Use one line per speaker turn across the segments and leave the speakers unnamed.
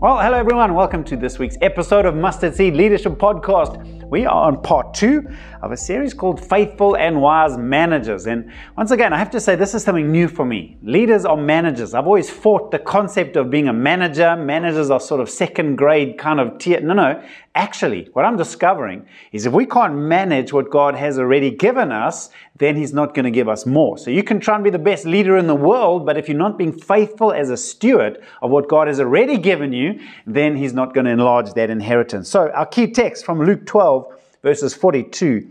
Well, hello everyone. Welcome to this week's episode of Mustard Seed Leadership Podcast. We are on part two of a series called Faithful and Wise Managers. And once again, I have to say this is something new for me. Leaders are managers. I've always fought the concept of being a manager. Managers are sort of second grade kind of tier. No, no. Actually, what I'm discovering is if we can't manage what God has already given us, then He's not going to give us more. So you can try and be the best leader in the world, but if you're not being faithful as a steward of what God has already given you, then He's not going to enlarge that inheritance. So our key text from Luke 12, verses 42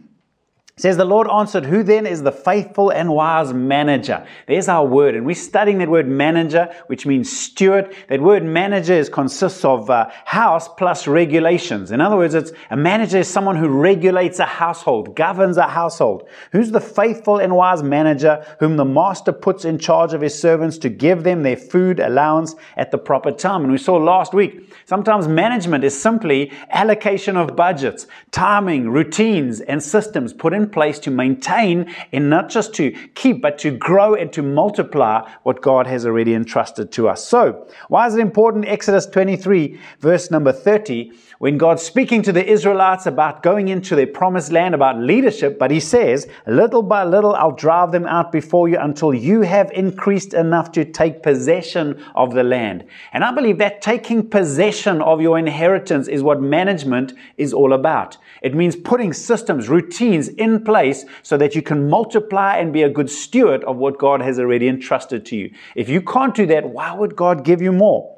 says the Lord answered, Who then is the faithful and wise manager? There's our word. And we're studying that word manager, which means steward. That word manager is, consists of uh, house plus regulations. In other words, it's a manager is someone who regulates a household, governs a household. Who's the faithful and wise manager whom the master puts in charge of his servants to give them their food allowance at the proper time? And we saw last week, sometimes management is simply allocation of budgets, timing, routines, and systems put in place to maintain and not just to keep, but to grow and to multiply what God has already entrusted to us. So, why is it important? Exodus 23, verse number 30 when God's speaking to the Israelites about going into their promised land, about leadership, but He says, Little by little I'll drive them out before you until you have increased enough to take possession of the land. And I believe that taking possession of your inheritance is what management is all about. It means putting systems, routines in place so that you can multiply and be a good steward of what God has already entrusted to you. If you can't do that, why would God give you more?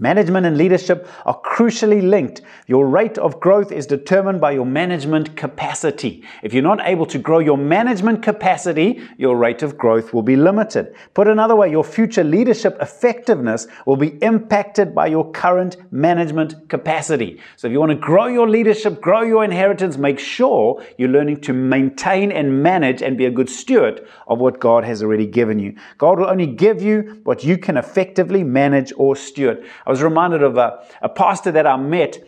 Management and leadership are crucially linked. Your rate of growth is determined by your management capacity. If you're not able to grow your management capacity, your rate of growth will be limited. Put another way, your future leadership effectiveness will be impacted by your current management capacity. So if you want to grow your leadership, grow your inheritance, make sure you're learning to maintain and manage and be a good steward of what God has already given you. God will only give you what you can effectively manage or steward. I was reminded of a, a pastor that I met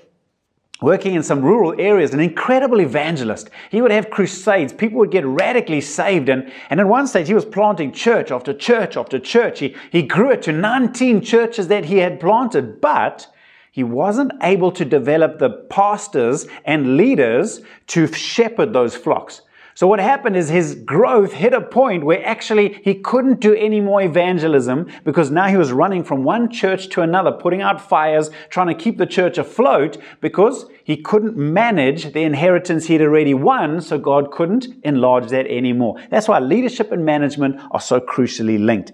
working in some rural areas, an incredible evangelist. He would have crusades. People would get radically saved. And, and at one stage, he was planting church after church after church. He, he grew it to 19 churches that he had planted, but he wasn't able to develop the pastors and leaders to shepherd those flocks. So what happened is his growth hit a point where actually he couldn't do any more evangelism because now he was running from one church to another, putting out fires, trying to keep the church afloat because he couldn't manage the inheritance he'd already won, so God couldn't enlarge that anymore. That's why leadership and management are so crucially linked.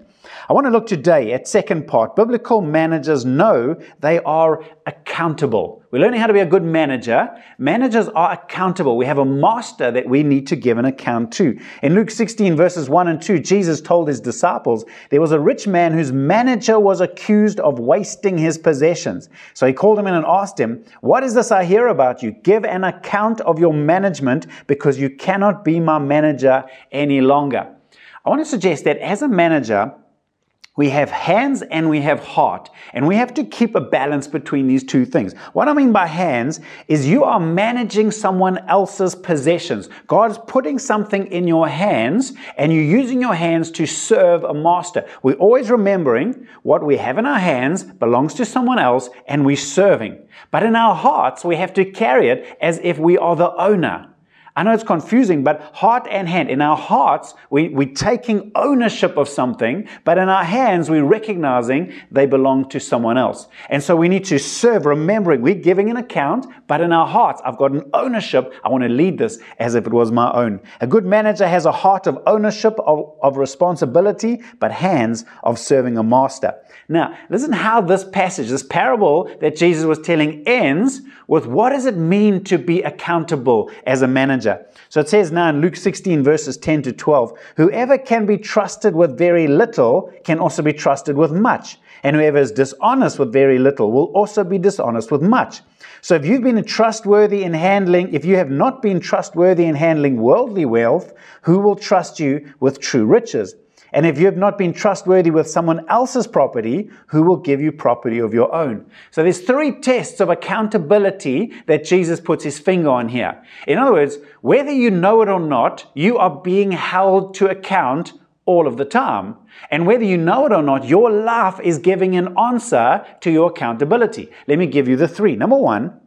I want to look today at second part. Biblical managers know they are accountable. We're learning how to be a good manager. Managers are accountable. We have a master that we need to give an account to. In Luke 16 verses 1 and 2, Jesus told his disciples, there was a rich man whose manager was accused of wasting his possessions. So he called him in and asked him, what is this I hear about you? Give an account of your management because you cannot be my manager any longer. I want to suggest that as a manager, we have hands and we have heart. And we have to keep a balance between these two things. What I mean by hands is you are managing someone else's possessions. God's putting something in your hands and you're using your hands to serve a master. We're always remembering what we have in our hands belongs to someone else and we're serving. But in our hearts, we have to carry it as if we are the owner. I know it's confusing, but heart and hand. In our hearts, we, we're taking ownership of something, but in our hands, we're recognizing they belong to someone else. And so we need to serve, remembering we're giving an account, but in our hearts, I've got an ownership. I want to lead this as if it was my own. A good manager has a heart of ownership, of, of responsibility, but hands of serving a master. Now, listen how this passage, this parable that Jesus was telling ends with what does it mean to be accountable as a manager? So it says now in Luke 16 verses 10 to 12, whoever can be trusted with very little can also be trusted with much. And whoever is dishonest with very little will also be dishonest with much. So if you've been trustworthy in handling, if you have not been trustworthy in handling worldly wealth, who will trust you with true riches? And if you have not been trustworthy with someone else's property, who will give you property of your own? So there's three tests of accountability that Jesus puts his finger on here. In other words, whether you know it or not, you are being held to account all of the time. And whether you know it or not, your life is giving an answer to your accountability. Let me give you the three. Number one,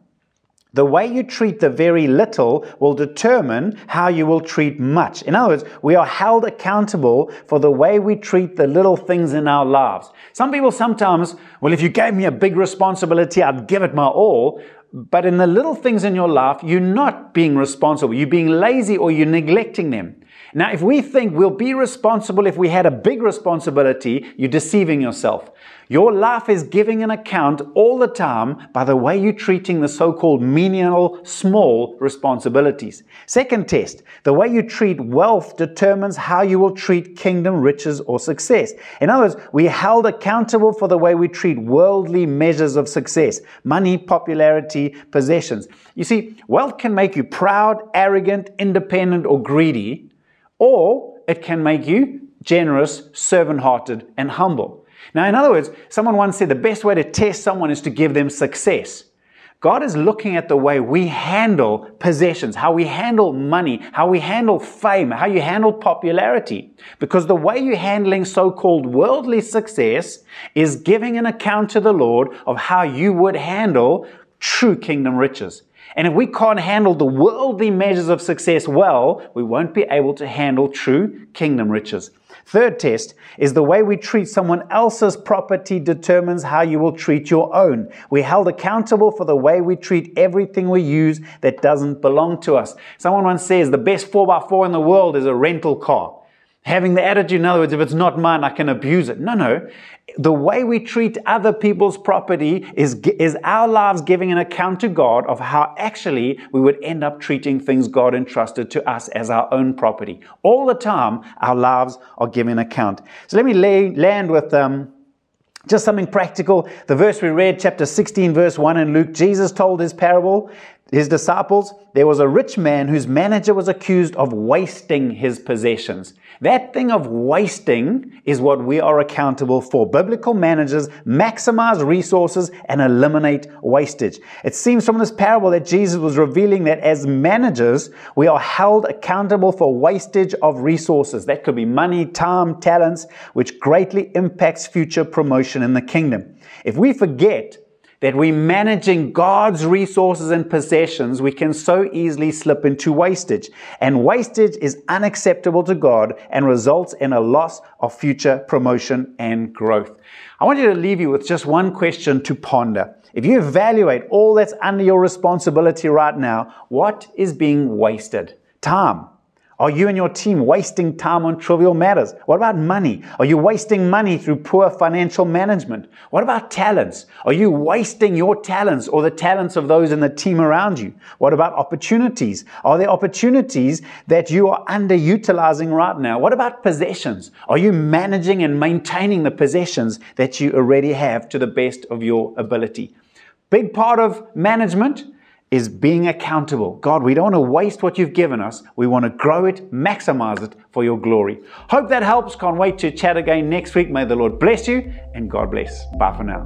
the way you treat the very little will determine how you will treat much. In other words, we are held accountable for the way we treat the little things in our lives. Some people sometimes, well, if you gave me a big responsibility, I'd give it my all. But in the little things in your life, you're not being responsible. You're being lazy or you're neglecting them. Now, if we think we'll be responsible if we had a big responsibility, you're deceiving yourself. Your life is giving an account all the time by the way you're treating the so called menial, small responsibilities. Second test the way you treat wealth determines how you will treat kingdom riches or success. In other words, we are held accountable for the way we treat worldly measures of success money, popularity, possessions. You see, wealth can make you proud, arrogant, independent, or greedy, or it can make you generous, servant hearted, and humble. Now, in other words, someone once said the best way to test someone is to give them success. God is looking at the way we handle possessions, how we handle money, how we handle fame, how you handle popularity. Because the way you're handling so called worldly success is giving an account to the Lord of how you would handle true kingdom riches. And if we can't handle the worldly measures of success well, we won't be able to handle true kingdom riches. Third test is the way we treat someone else's property determines how you will treat your own. We're held accountable for the way we treat everything we use that doesn't belong to us. Someone once says the best 4x4 in the world is a rental car. Having the attitude, in other words, if it's not mine, I can abuse it. No, no. The way we treat other people's property is, is our lives giving an account to God of how actually we would end up treating things God entrusted to us as our own property. All the time, our lives are giving account. So let me lay, land with um, just something practical. The verse we read, chapter 16, verse 1 in Luke, Jesus told his parable his disciples, there was a rich man whose manager was accused of wasting his possessions. That thing of wasting is what we are accountable for. Biblical managers maximize resources and eliminate wastage. It seems from this parable that Jesus was revealing that as managers, we are held accountable for wastage of resources. That could be money, time, talents, which greatly impacts future promotion in the kingdom. If we forget that we're managing God's resources and possessions, we can so easily slip into wastage. And wastage is unacceptable to God and results in a loss of future promotion and growth. I want you to leave you with just one question to ponder. If you evaluate all that's under your responsibility right now, what is being wasted? Time are you and your team wasting time on trivial matters? What about money? Are you wasting money through poor financial management? What about talents? Are you wasting your talents or the talents of those in the team around you? What about opportunities? Are there opportunities that you are underutilizing right now? What about possessions? Are you managing and maintaining the possessions that you already have to the best of your ability? Big part of management is being accountable. God, we don't want to waste what you've given us. We want to grow it, maximize it for your glory. Hope that helps. Can't wait to chat again next week. May the Lord bless you and God bless. Bye for now.